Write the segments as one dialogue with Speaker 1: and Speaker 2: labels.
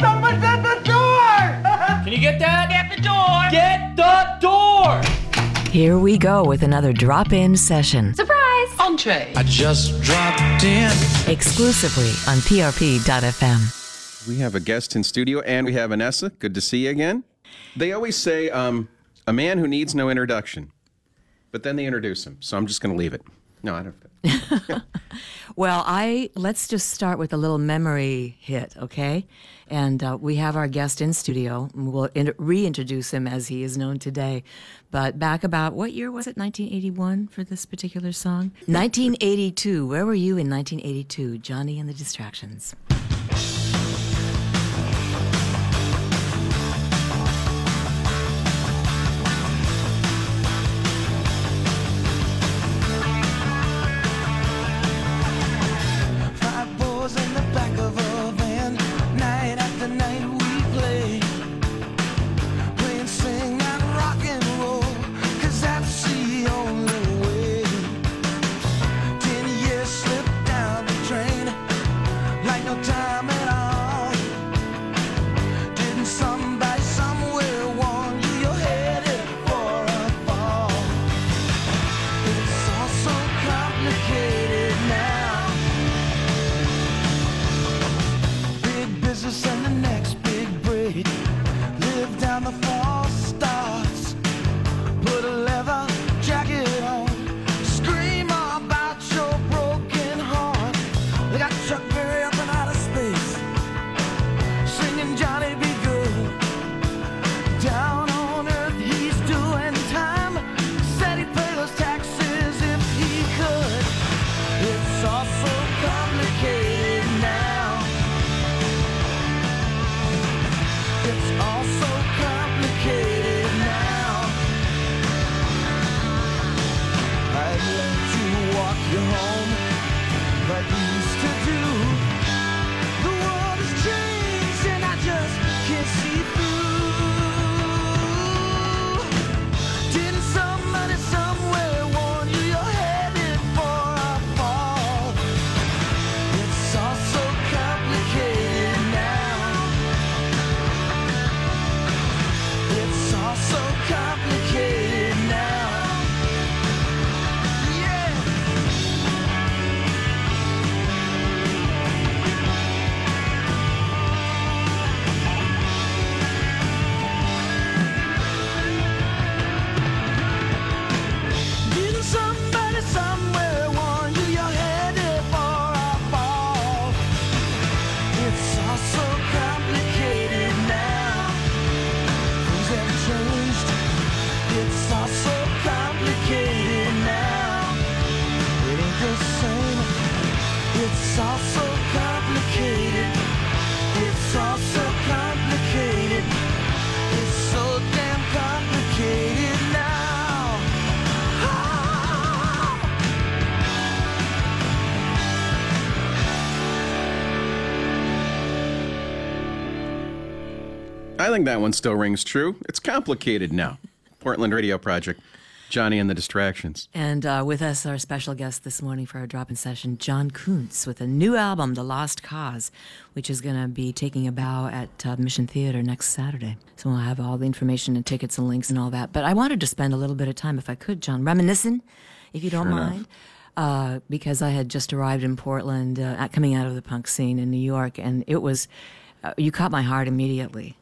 Speaker 1: Someone's at the door!
Speaker 2: Can you get that?
Speaker 1: Get the door!
Speaker 2: Get the door!
Speaker 3: Here we go with another drop in session
Speaker 4: Surprise!
Speaker 1: Entree.
Speaker 5: I just dropped in.
Speaker 3: exclusively on PRP.FM.
Speaker 6: We have a guest in studio, and we have Vanessa. Good to see you again. They always say, um, a man who needs no introduction, but then they introduce him. So I'm just going to leave it. No, I don't.
Speaker 3: Well, I let's just start with a little memory hit, okay? And uh, we have our guest in studio. We'll in- reintroduce him as he is known today. But back about what year was it? 1981 for this particular song. 1982. Where were you in 1982? Johnny and the Distractions.
Speaker 6: Think that one still rings true. It's complicated now. Portland Radio Project. Johnny and the Distractions.
Speaker 3: And uh, with us, our special guest this morning for our drop in session, Jon Koonce, with a new album, The Lost Cause, which is going to be taking a bow at uh, Mission Theater next Saturday. So we'll have all the information and tickets and links and all that. But I wanted to spend a little bit of time, if I could, Jon, reminiscing, if you don't
Speaker 6: Sure
Speaker 3: mind. Uh, because I had just arrived in Portland, uh, at- coming out of the punk scene in New York, and it was, uh, you caught my heart immediately.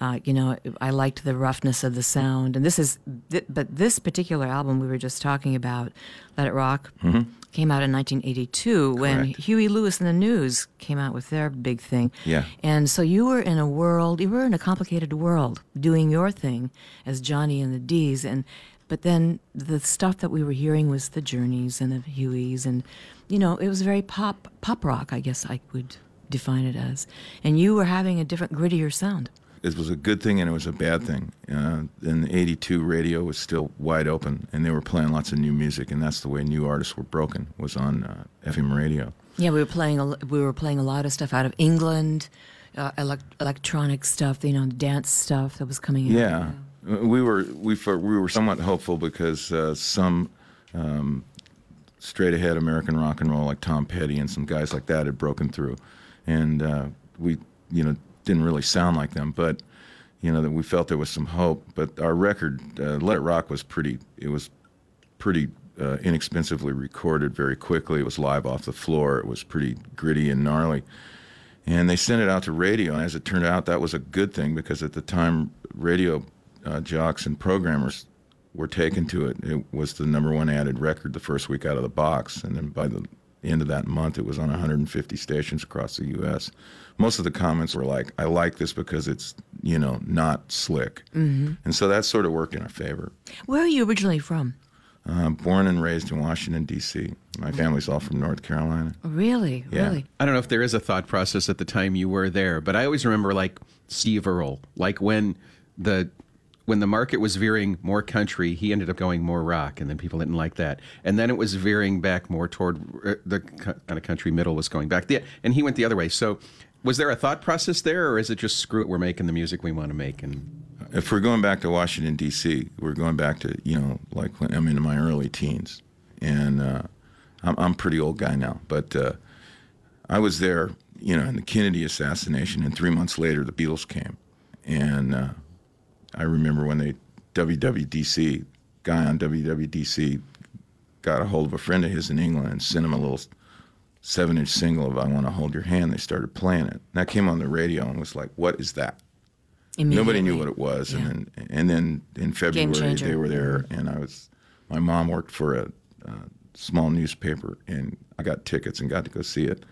Speaker 3: Uh, you know, I liked the roughness of the sound, and this is, th- but this particular album we were just talking about, "Let It Rock," came out in 1982 when Huey Lewis and the News came out with their big thing.
Speaker 6: Yeah.
Speaker 3: and so you were in a world, you were in a complicated world, doing your thing as Johnny and the D's, and but then the stuff that we were hearing was the Journeys and the Hueys, and you know, it was very pop pop rock, I guess I would define it as, and you were having a different, grittier sound.
Speaker 7: It was a good thing and it was a bad thing. Uh, in '82, radio was still wide open, and they were playing lots of new music, and that's the way new artists were broken was on uh, FM radio.
Speaker 3: Yeah, we were playing. A, we were playing a lot of stuff out of England, uh, elec- electronic stuff. You know, dance stuff that was coming. out.
Speaker 7: Yeah, we were we for, we were somewhat hopeful because uh, some um, straight ahead American rock and roll like Tom Petty and some guys like that had broken through, and uh, we, you know, didn't really sound like them, but you know that we felt there was some hope. But our record, uh, Let It Rock, was pretty. It was pretty uh, inexpensively recorded very quickly. It was live off the floor. It was pretty gritty and gnarly. And they sent it out to radio, and as it turned out, that was a good thing because at the time, radio uh, jocks and programmers were taken to it. It was the number one added record the first week out of the box, and then by the end of that month, it was on 150 stations across the U.S. Most of the comments were like, "I like this because it's you know not slick," mm-hmm. and so that sort of worked in our favor.
Speaker 5: Where are you originally from?
Speaker 7: Uh, born and raised in Washington D.C. My family's all from North Carolina.
Speaker 5: Really,
Speaker 7: Yeah.
Speaker 5: really.
Speaker 6: I don't know if there is a thought process at the time you were there, but I always remember like Steve Earle, like when the when the market was veering more country, he ended up going more rock, and then people didn't like that. And then it was veering back more toward uh, the kind of country middle was going back, the, and he went the other way. So, was there a thought process there, or is it just screw it, we're making the music we want to make? And
Speaker 7: If we're going back to Washington D.C., we're going back to you know like when I'm in my early teens, and uh, I'm I'm pretty old guy now, but uh, I was there, you know, in the Kennedy assassination, and three months later the Beatles came, and uh, I remember when they WWDC guy on WWDC got a hold of a friend of his in England and sent him a little seven-inch single of "I Want to Hold Your Hand." They started playing it. And that came on the radio and was like, "What is that?" Nobody knew what it was,
Speaker 5: Yeah.
Speaker 7: and then and then in February they were there, and I was. My mom worked for a, uh small newspaper, and I got tickets and got to go see it,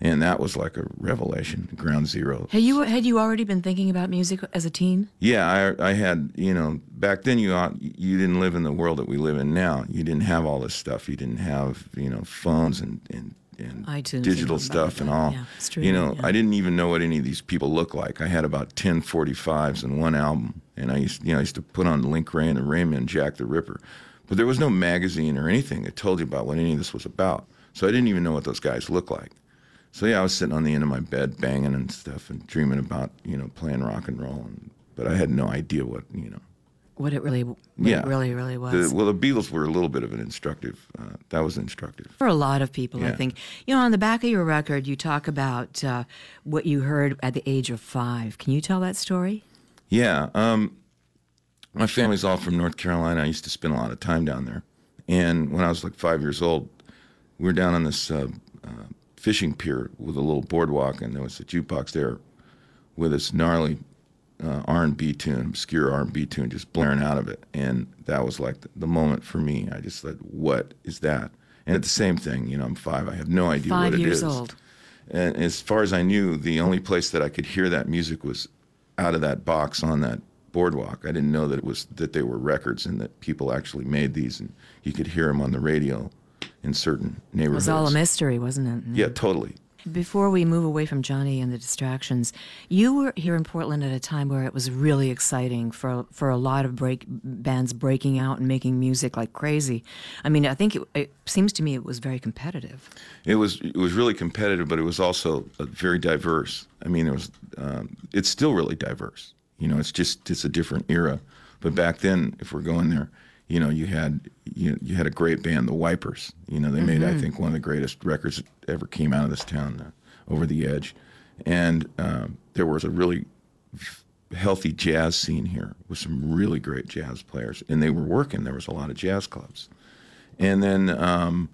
Speaker 7: and that was like a revelation, ground zero.
Speaker 5: Had you had you already been thinking about music as a teen?
Speaker 7: Yeah, I I had you know back then you you didn't live in the world that we live in now. You didn't have all this stuff. You didn't have you know phones and and, and
Speaker 5: iTunes
Speaker 7: digital
Speaker 5: and
Speaker 7: stuff and all.
Speaker 5: yeah,
Speaker 7: you know,
Speaker 5: yeah.
Speaker 7: I didn't even know what any of these people looked like. I had about 10 45s and one album, and I used you know I used to put on Link Wray and the Wraymen, Jack the Ripper, but there was no magazine or anything that told you about what any of this was about. So I didn't even know what those guys looked like. So yeah, I was sitting on the end of my bed banging and stuff and dreaming about you know playing rock and roll, and, but I had no idea what you know.
Speaker 5: What it really, what
Speaker 7: Yeah,
Speaker 5: it really, really was.
Speaker 7: The, well, the Beatles were a little bit of an instructive. Uh, that was instructive.
Speaker 5: for a lot of people, I think. You know, on the back of your record, you talk about uh, what you heard at the age of five. Can you tell that story?
Speaker 7: Yeah. Um, my family's all from North Carolina. I used to spend a lot of time down there. And when I was like five years old, we were down on this uh, uh, fishing pier with a little boardwalk, and there was a jukebox there with this gnarly uh, R&B tune, obscure R&B tune, just blaring out of it. And that was like the, the moment for me. I just said, what is that? And at the same thing, you know, I'm five. I have no idea
Speaker 5: Five
Speaker 7: what it
Speaker 5: years old.
Speaker 7: And as far as I knew, the only place that I could hear that music was out of that box on that boardwalk. I didn't know that it was that they were records and that people actually made these, and you could hear them on the radio in certain neighborhoods.
Speaker 5: It was all a mystery, wasn't it?
Speaker 7: Yeah, totally.
Speaker 5: Before we move away from Johnny and the distractions, you were here in Portland at a time where it was really exciting for for a lot of break bands breaking out and making music like crazy. I mean, I think it, it seems to me it was very competitive.
Speaker 7: It was it was really competitive, but it was also uh, very diverse. I mean, it was um, it's still really diverse. You know, it's just it's a different era. But back then, if we're going there, you know, you had you, you had a great band, the Wipers. You know, they made I think one of the greatest records that ever came out of this town, uh, Over the Edge, and um, there was a really healthy jazz scene here with some really great jazz players, and they were working. There was a lot of jazz clubs, and then. Um,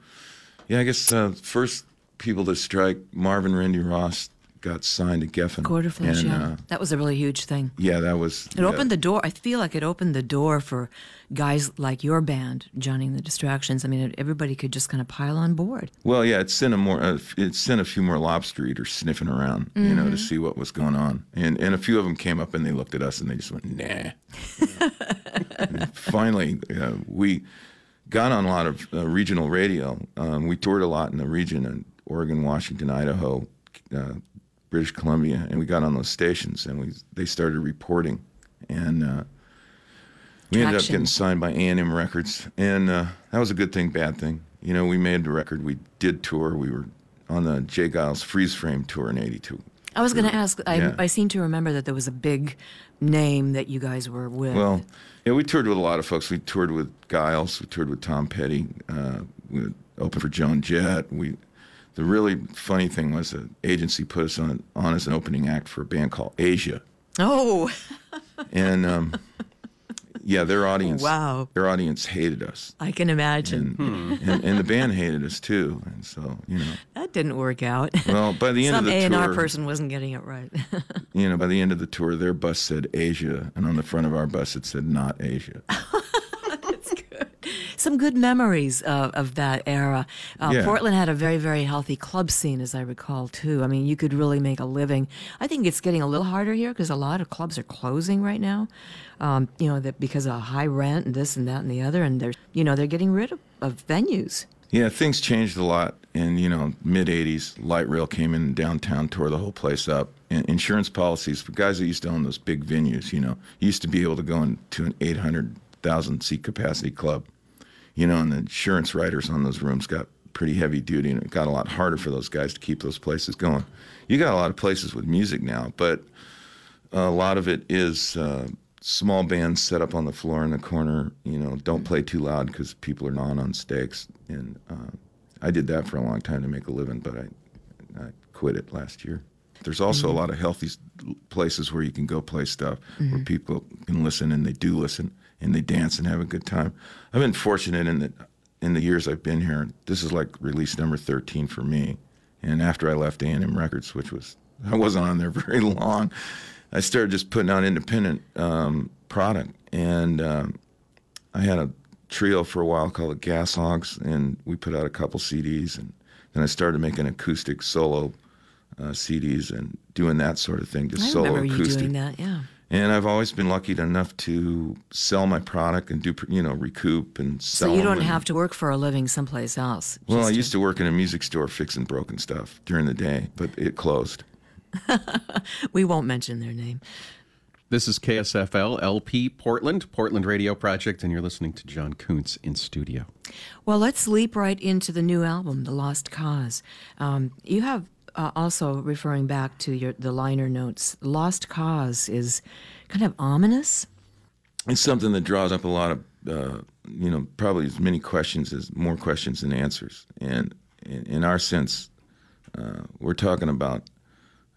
Speaker 7: yeah, I guess uh, first people to strike, Marv and Rindy Ross got signed to Geffen.
Speaker 5: Quarterflash,
Speaker 7: and,
Speaker 5: yeah,
Speaker 7: uh,
Speaker 5: that was a really huge thing.
Speaker 7: yeah, that was.
Speaker 5: It opened the door. I feel like it opened the door for guys like your band, Johnny and the Distractions. I mean, everybody could just kind of pile on board.
Speaker 7: Well, yeah, it sent a more. Uh, it sent a few more lobster eaters sniffing around, you know, to
Speaker 5: Mm-hmm.
Speaker 7: see what was going on, and and a few of them came up and they looked at us and they just went, nah. Finally, uh, we got on a lot of uh, regional radio. Um, we toured a lot in the region in Oregon, Washington, Idaho, uh, British Columbia, and we got on those stations and we they started reporting, and uh, we ended up getting signed by A&M Records, and uh, that was a good thing, bad thing. You know, we made the record, we did tour, we were on the J. Geils Freeze Frame tour in '82.
Speaker 5: I was going to ask. I,
Speaker 7: Yeah.
Speaker 5: I seem to remember that there was a big name that you guys were with.
Speaker 7: Well, yeah, we toured with a lot of folks. We toured with Geils. We toured with Tom Petty. Uh, we opened for Joan Jett. We the really funny thing was the agency put us on on as an opening act for a band called Asia,
Speaker 5: Oh,
Speaker 7: and um, yeah, their audience
Speaker 5: Wow.
Speaker 7: their audience hated us,
Speaker 5: I can imagine.
Speaker 7: and, and and the band hated us too, and so you know,
Speaker 5: That didn't work out.
Speaker 7: well, by the end
Speaker 5: Some
Speaker 7: of the
Speaker 5: A and R
Speaker 7: tour,
Speaker 5: person wasn't getting it right.
Speaker 7: you know, by the end of the tour, their bus said Asia, and on the front of our bus it said not Asia.
Speaker 5: Some good memories of, of that era. Uh,
Speaker 7: Yeah.
Speaker 5: Portland had a very, very healthy club scene, as I recall, too. I mean, you could really make a living. I think it's getting a little harder here because a lot of clubs are closing right now. Um, you know, that because of high rent and this and that and the other, and they're, you know, they're getting rid of, of venues.
Speaker 7: Yeah, things changed a lot in you know mid '80s. Light rail came in downtown, tore the whole place up. Insurance policies for guys that used to own those big venues, you know, you used to be able to go into an 800,000 seat capacity club, you know, and the insurance writers on those rooms got pretty heavy duty, and it got a lot harder for those guys to keep those places going. You got a lot of places with music now, but a lot of it is uh, small bands set up on the floor in the corner. You know, don't play too loud because people are gnawing on steaks. And uh, I did that for a long time to make a living, but I, I quit it last year. There's also a lot of healthy places where you can go play stuff where people can listen and they do listen and they dance and have a good time. I've been fortunate in that in the years I've been here. This is like release number 13 for me. And after I left A&M Records, which was I wasn't on there very long, I started just putting out independent um, product. And um, I had a trio for a while called the Gas Hogs, and we put out a couple CDs. And then I started making acoustic solo uh, CDs and doing that sort of thing, just
Speaker 5: I
Speaker 7: solo
Speaker 5: remember you
Speaker 7: acoustic.
Speaker 5: doing that, yeah.
Speaker 7: And I've always been lucky enough to sell my product and do, you know, recoup and sell.
Speaker 5: So you don't
Speaker 7: and-
Speaker 5: have to work for a living someplace else.
Speaker 7: Well, I
Speaker 5: just
Speaker 7: used to work in a music store fixing broken stuff during the day, but it closed.
Speaker 5: We won't mention their name.
Speaker 6: This is KSFL LP Portland, Portland Radio Project, and you're listening to Jon Koonce in studio.
Speaker 5: Well, let's leap right into the new album, The Lost Cause. Um, you have uh, also referring back to your the liner notes. Lost Cause is kind of ominous.
Speaker 7: It's something that draws up a lot of, uh, you know, probably as many questions as more questions than answers. And in, in our sense, uh, we're talking about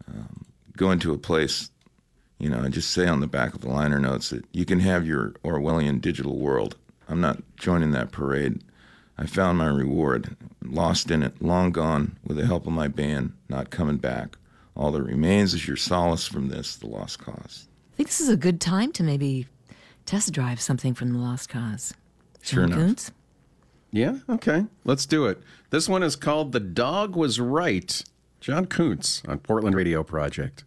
Speaker 7: um, going to a place, you know, I just say on the back of the liner notes that you can have your Orwellian digital world. I'm not joining that parade. I found my reward, lost in it, long gone, with the help of my band, not coming back. All that remains is your solace from this, the lost cause.
Speaker 5: I think this is a good time to maybe test drive something from The Lost Cause.
Speaker 7: Sure
Speaker 5: Jon
Speaker 7: enough.
Speaker 5: Koonce?
Speaker 6: Yeah, okay, let's do it. This one is called The Dog Was Right. Jon Koonce on Portland Radio Project.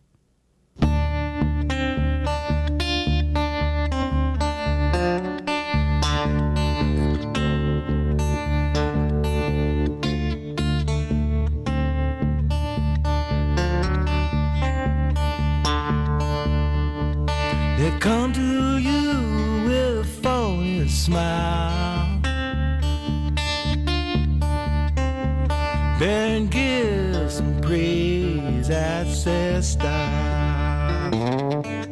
Speaker 3: Praise, that's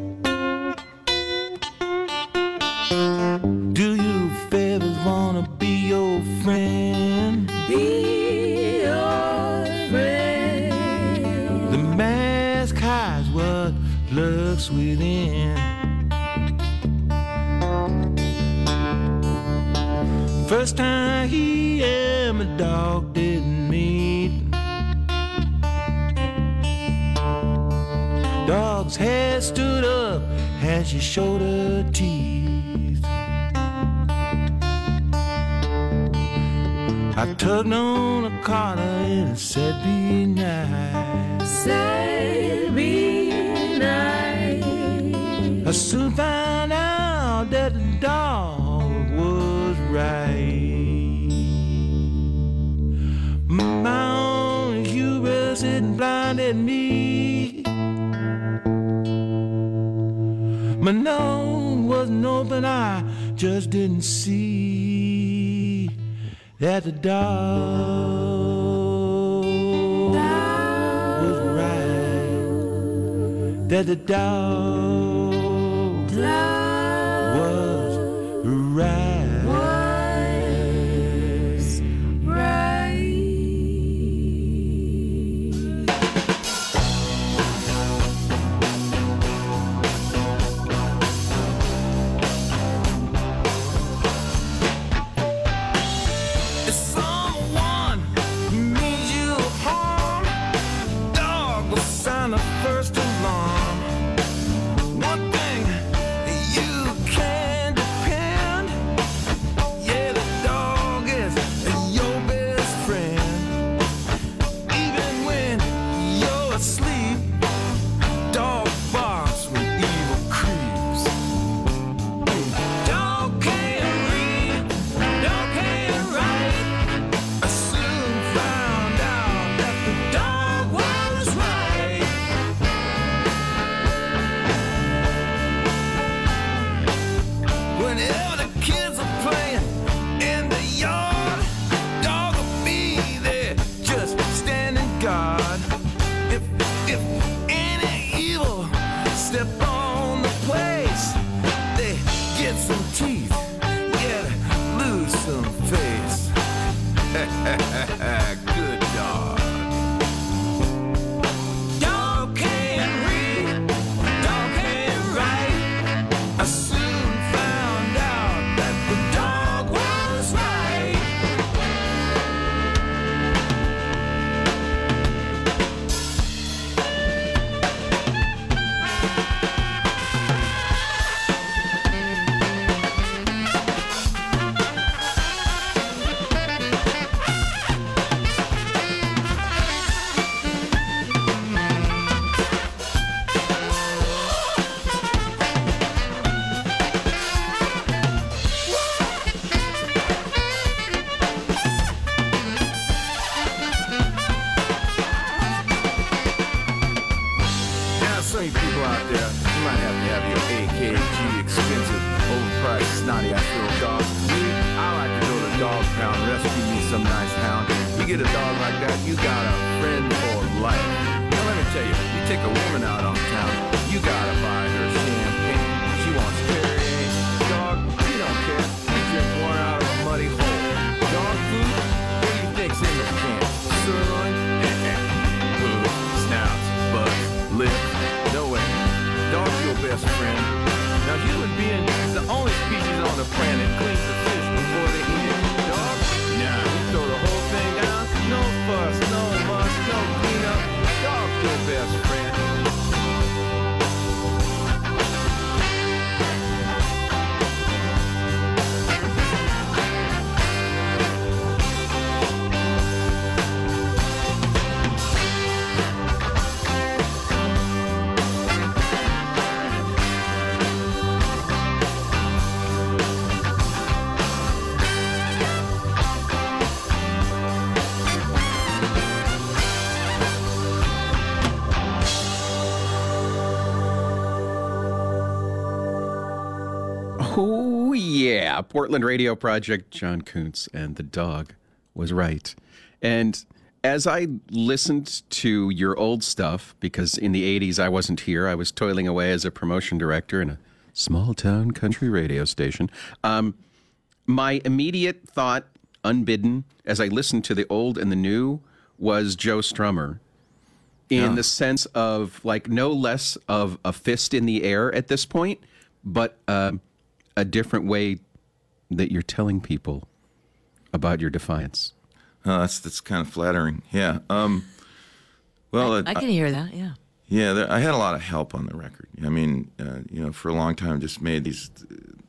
Speaker 3: she showed her teeth. I tugged on a collar and said, My nose wasn't open, I just didn't see that the dog was right. That the dog was right. Yeah.
Speaker 6: Portland Radio Project, Jon Koonce, and the dog was right. And as I listened to your old stuff, because in the 80s I wasn't here, I was toiling away as a promotion director in a small town country radio station. Um, my immediate thought, unbidden, as I listened to the old and the new, was Joe Strummer. In
Speaker 7: Yeah.
Speaker 6: the sense of like no less of a fist in the air at this point, but um a different way that you're telling people about your defiance.
Speaker 7: Uh, that's that's kind of flattering. Yeah. Um, well,
Speaker 5: I, I can hear that. Yeah.
Speaker 7: Yeah, there, I had a lot of help on the record. I mean, uh, you know, for a long time, just made these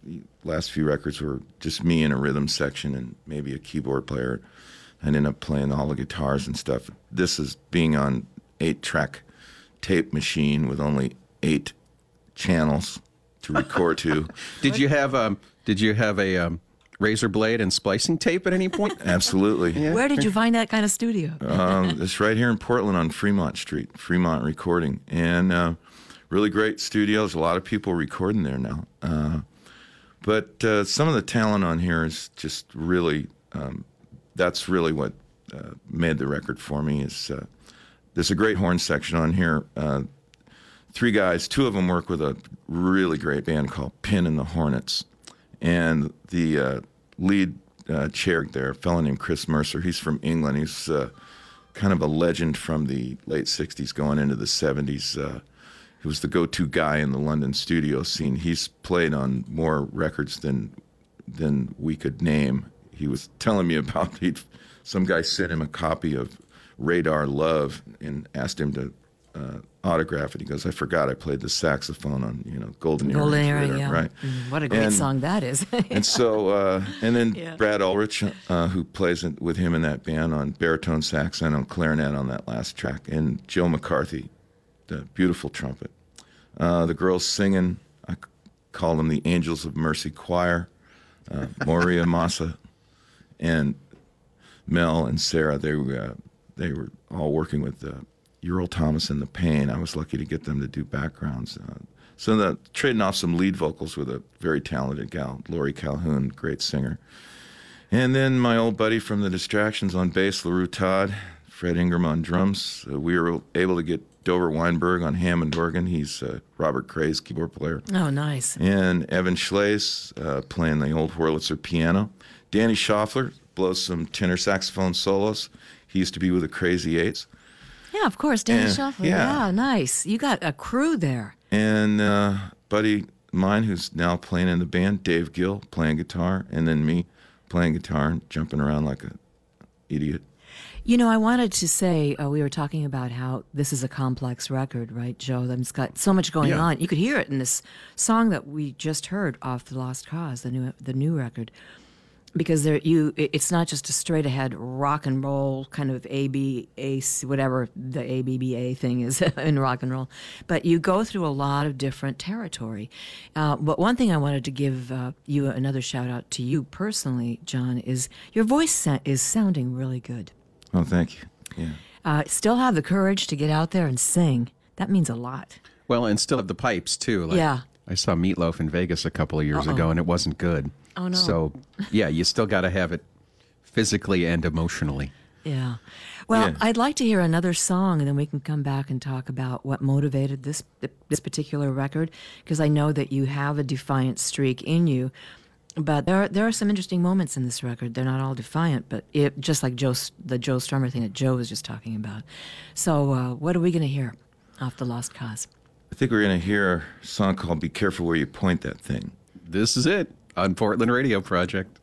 Speaker 7: the last few records were just me in a rhythm section and maybe a keyboard player. I ended up playing all the guitars and stuff. This is being on eight track tape machine with only eight channels to record to.
Speaker 6: Did you have um did you have a um, razor blade and splicing tape at any point?
Speaker 7: Absolutely.
Speaker 5: Where did you find that kind of studio?
Speaker 7: um, it's right here in Portland on Fremont Street, Fremont Recording, and uh, really great studios. A lot of people recording there now. Uh, but uh, some of the talent on here is just really. Um, that's really what uh, made the record for me. Is uh, there's a great horn section on here. Uh, three guys, two of them work with a really great band called Pin and the Hornets, and the uh, lead uh, chair there, a fellow named Chris Mercer. He's from England. He's uh, kind of a legend from the late '60s, going into the '70s. Uh, he was the go-to guy in the London studio scene. He's played on more records than than we could name. He was telling me about he some guy sent him a copy of Radar Love and asked him to uh, autograph it. He goes, "I forgot I played the saxophone on you know Golden Earring."
Speaker 5: Golden Earring, yeah.
Speaker 7: Right.
Speaker 5: Mm, What a great
Speaker 7: And-
Speaker 5: song that is.
Speaker 7: And so, uh, and then
Speaker 5: Yeah.
Speaker 7: Brad Ulrich, uh, who plays with him in that band on baritone sax and on clarinet on that last track, and Joe McCarthy, the beautiful trumpet. Uh, the girls singing, I call them the Angels of Mercy Choir, uh, Moria Massa, and Mel and Sarah. They were uh, they were all working with uh, Ural Thomas and the Pain. I was lucky to get them to do backgrounds. Uh, so the, trading off some lead vocals with a very talented gal, Lori Calhoun, great singer. And then my old buddy from the Distractions on bass, LaRue Todd, Fred Ingram on drums. Uh, we were able to get Dover Weinberg on Hammond organ. He's uh, Robert Cray's keyboard player.
Speaker 5: oh, nice.
Speaker 7: And Evan Schles uh, playing the old Wurlitzer piano. Danny Schauffler blows some tenor saxophone solos. He used to be with the Crazy Eights.
Speaker 5: Yeah, of course, Danny Schauffler.
Speaker 7: yeah.
Speaker 5: Yeah. nice. You got a crew there.
Speaker 7: And uh, buddy mine who's now playing in the band, Dave Gill, playing guitar, and then me playing guitar and jumping around like a idiot.
Speaker 5: You know, I wanted to say uh, we were talking about how this is a complex record, right, Joe? It's got so much going
Speaker 6: Yeah.
Speaker 5: on. You could hear it in this song that we just heard off the Lost Cause, the new the new record, because there you it's not just a straight ahead rock and roll kind of A B A C whatever the A B B A thing is in rock and roll, but you go through a lot of different territory. Uh, but one thing I wanted to give uh, you another shout out to you personally, Jon, is your voice sa- is sounding really good
Speaker 7: Oh, thank you. Yeah.
Speaker 5: uh, still have the courage to get out there and sing. That means a lot.
Speaker 6: Well, and still have the pipes too. Like,
Speaker 5: Yeah.
Speaker 6: I saw Meatloaf in Vegas a couple of years ago, and it wasn't good.
Speaker 5: Oh, no.
Speaker 6: So, yeah, you still got to have it physically and emotionally.
Speaker 5: Yeah. Well,
Speaker 7: Yeah.
Speaker 5: I'd like to hear another song, and then we can come back and talk about what motivated this this particular record, because I know that you have a defiant streak in you. But there are, there are some interesting moments in this record. They're not all defiant, but it, just like Joe, the Joe Strummer thing that Joe was just talking about. So, uh, what are we going to hear off the Lost Cause?
Speaker 7: I think we're going to hear a song called Be Careful Where You Point That Thing.
Speaker 6: This is it on Portland Radio Project.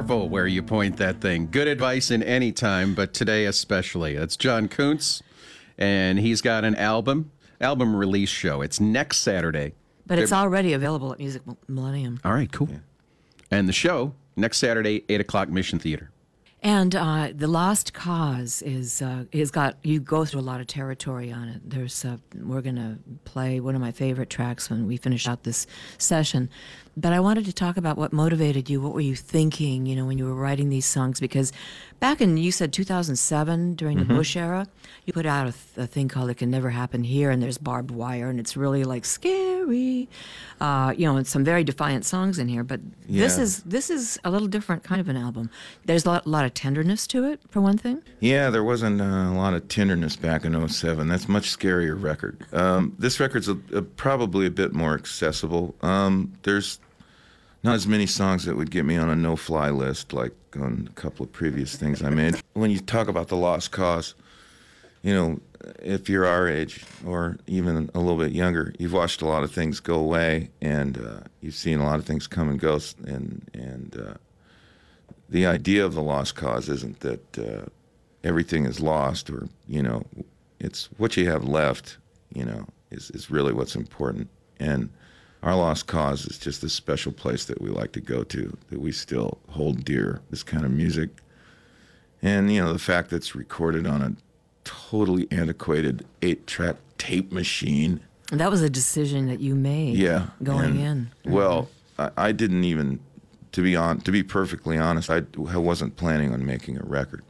Speaker 3: Careful where you point that thing.
Speaker 6: Good advice in any time, but today especially. That's Jon Koonce, and he's got an album, album release show. It's next Saturday.
Speaker 5: But it's
Speaker 6: They're-
Speaker 5: already available at Music Millennium.
Speaker 6: All right, cool. And the show next Saturday, eight o'clock, Mission Theater.
Speaker 5: And uh, the Lost Cause is uh, is got you go through a lot of territory on it. There's uh, we're gonna play one of my favorite tracks when we finish out this session. But I wanted to talk about what motivated you. What were you thinking? You know, when you were writing these songs, because back in you said 2007 during the Bush era, you put out a, th- a thing called "It Can Never Happen Here," and there's barbed wire, and it's really like scary. Uh, you know, and some very defiant songs in here. But this is this is a little different kind of an album. There's a lot, lot of tenderness to it, for one thing.
Speaker 7: Yeah, there wasn't uh, a lot of tenderness back in 07. That's much scarier record. Um, this record's a, a, probably a bit more accessible. Um, there's not as many songs that would get me on a no-fly list like on a couple of previous things I made. When you talk about the lost cause, you know, if you're our age or even a little bit younger, you've watched a lot of things go away, and uh, you've seen a lot of things come and go, and and uh, the idea of the lost cause isn't that uh, everything is lost or you know it's what you have left you know is, is really what's important and our lost cause is just this special place that we like to go to that we still hold dear this kind of music. And you know the fact that it's recorded on a totally antiquated eight track tape machine.
Speaker 5: That was a decision that you made.
Speaker 7: yeah
Speaker 5: Going in.
Speaker 7: well I, I didn't even to be on to be perfectly honest I, I wasn't planning on making a record.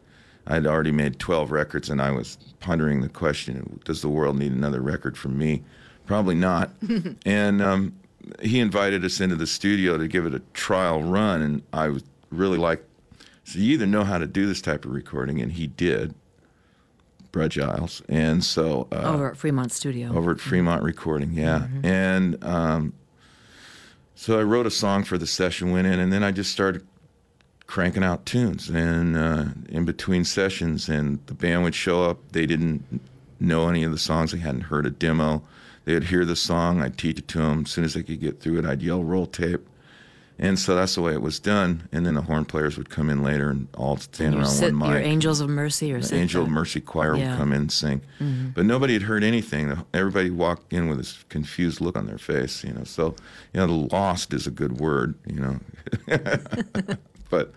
Speaker 7: I'd already made 12 records and i was pondering the question does the world need another record from me? Probably not. And um, he invited us into the studio to give it a trial run and i was really like so you either know how to do this type of recording and he did Brad Giles. And so uh,
Speaker 5: Over at Fremont Studio.
Speaker 7: over at Fremont Recording, yeah. And um, so I wrote a song for the session, went in, and then I just started cranking out tunes. And uh, in between sessions, and the band would show up. They didn't know any of the songs. They hadn't heard a demo. They'd hear the song. I'd teach it to them. As soon as they could get through it, I'd yell roll tape. And so that's the way it was done. And then the horn players would come in later and all stand around
Speaker 5: sit-
Speaker 7: one
Speaker 5: your. Angels of Mercy or
Speaker 7: The
Speaker 5: something.
Speaker 7: Angel of Mercy Choir
Speaker 5: Yeah.
Speaker 7: would come in and sing, but nobody had heard anything. Everybody walked in with this confused look on their face, you know. So, you know, the lost is a good word, you know. but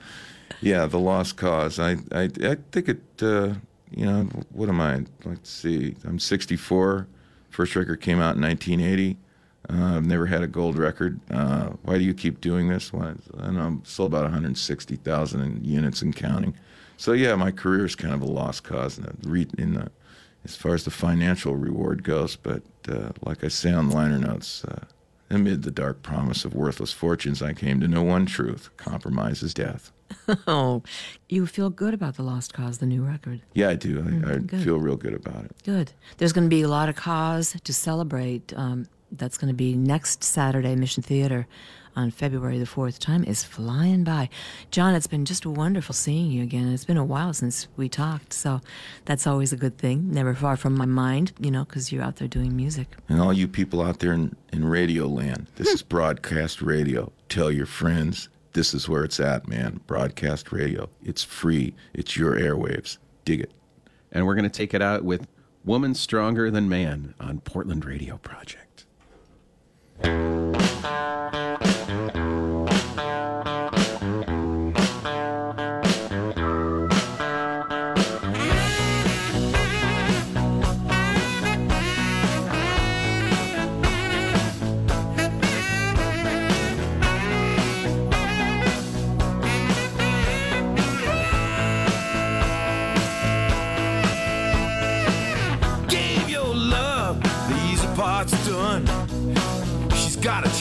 Speaker 7: yeah, the lost cause. I I, I think it. Uh, you know, what am I? Let's see. I'm 64. First record came out in 1980. Uh, I've never had a gold record. Uh, why do you keep doing this? I know. Sold about 160,000 units and counting. So yeah, my career is kind of a lost cause in the, in the as far as the financial reward goes. But uh, like I say on the liner notes, uh, amid the dark promise of worthless fortunes, I came to know one truth: compromise is death.
Speaker 5: Oh, you feel good about the Lost Cause, the new record.
Speaker 7: Yeah, I do. I, I feel real good about it.
Speaker 5: Good. There's going to be a lot of cause to celebrate. Um, that's going to be next Saturday, Mission Theater, on February the 4th. Time is flying by. Jon, it's been just wonderful seeing you again. It's been a while since we talked, so that's always a good thing. Never far from my mind, you know, because you're out there doing music.
Speaker 7: And all you people out there in, in radio land, this is broadcast radio. Tell your friends this is where it's at, man. Broadcast radio. It's free. It's your airwaves. Dig it.
Speaker 6: And we're going to take it out with Woman Stronger Than Man on Portland Radio Project.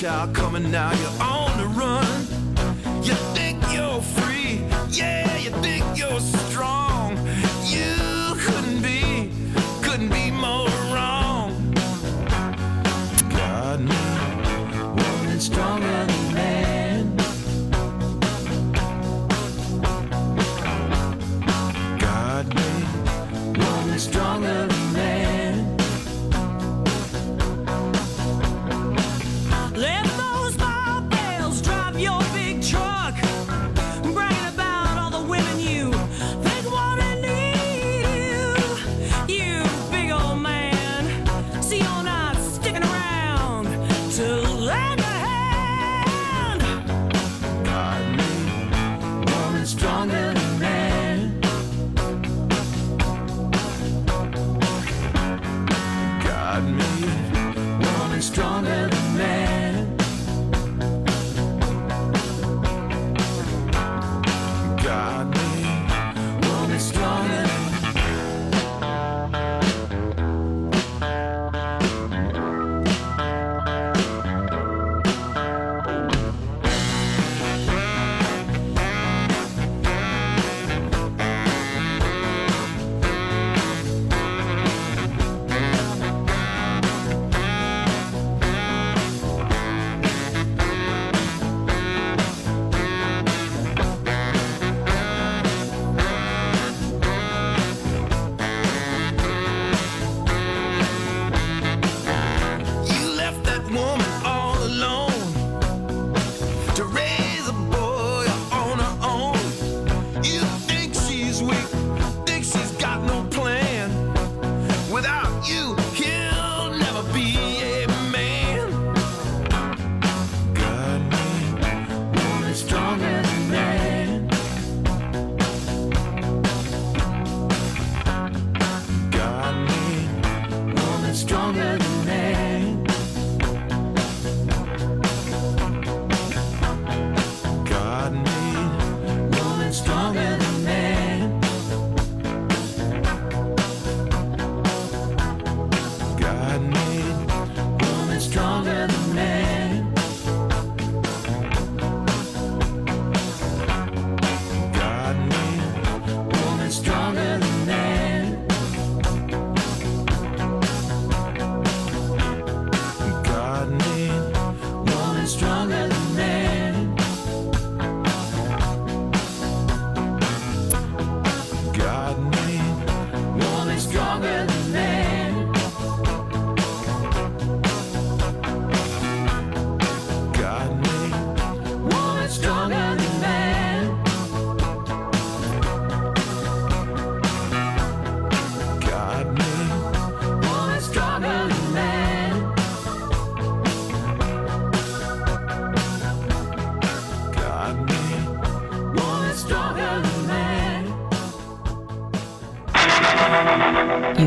Speaker 3: Child coming now, you're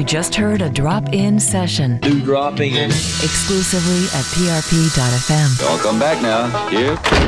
Speaker 5: just heard a drop in session
Speaker 2: dropping in.
Speaker 5: exclusively at prp.fm.
Speaker 8: Don't come back now. You?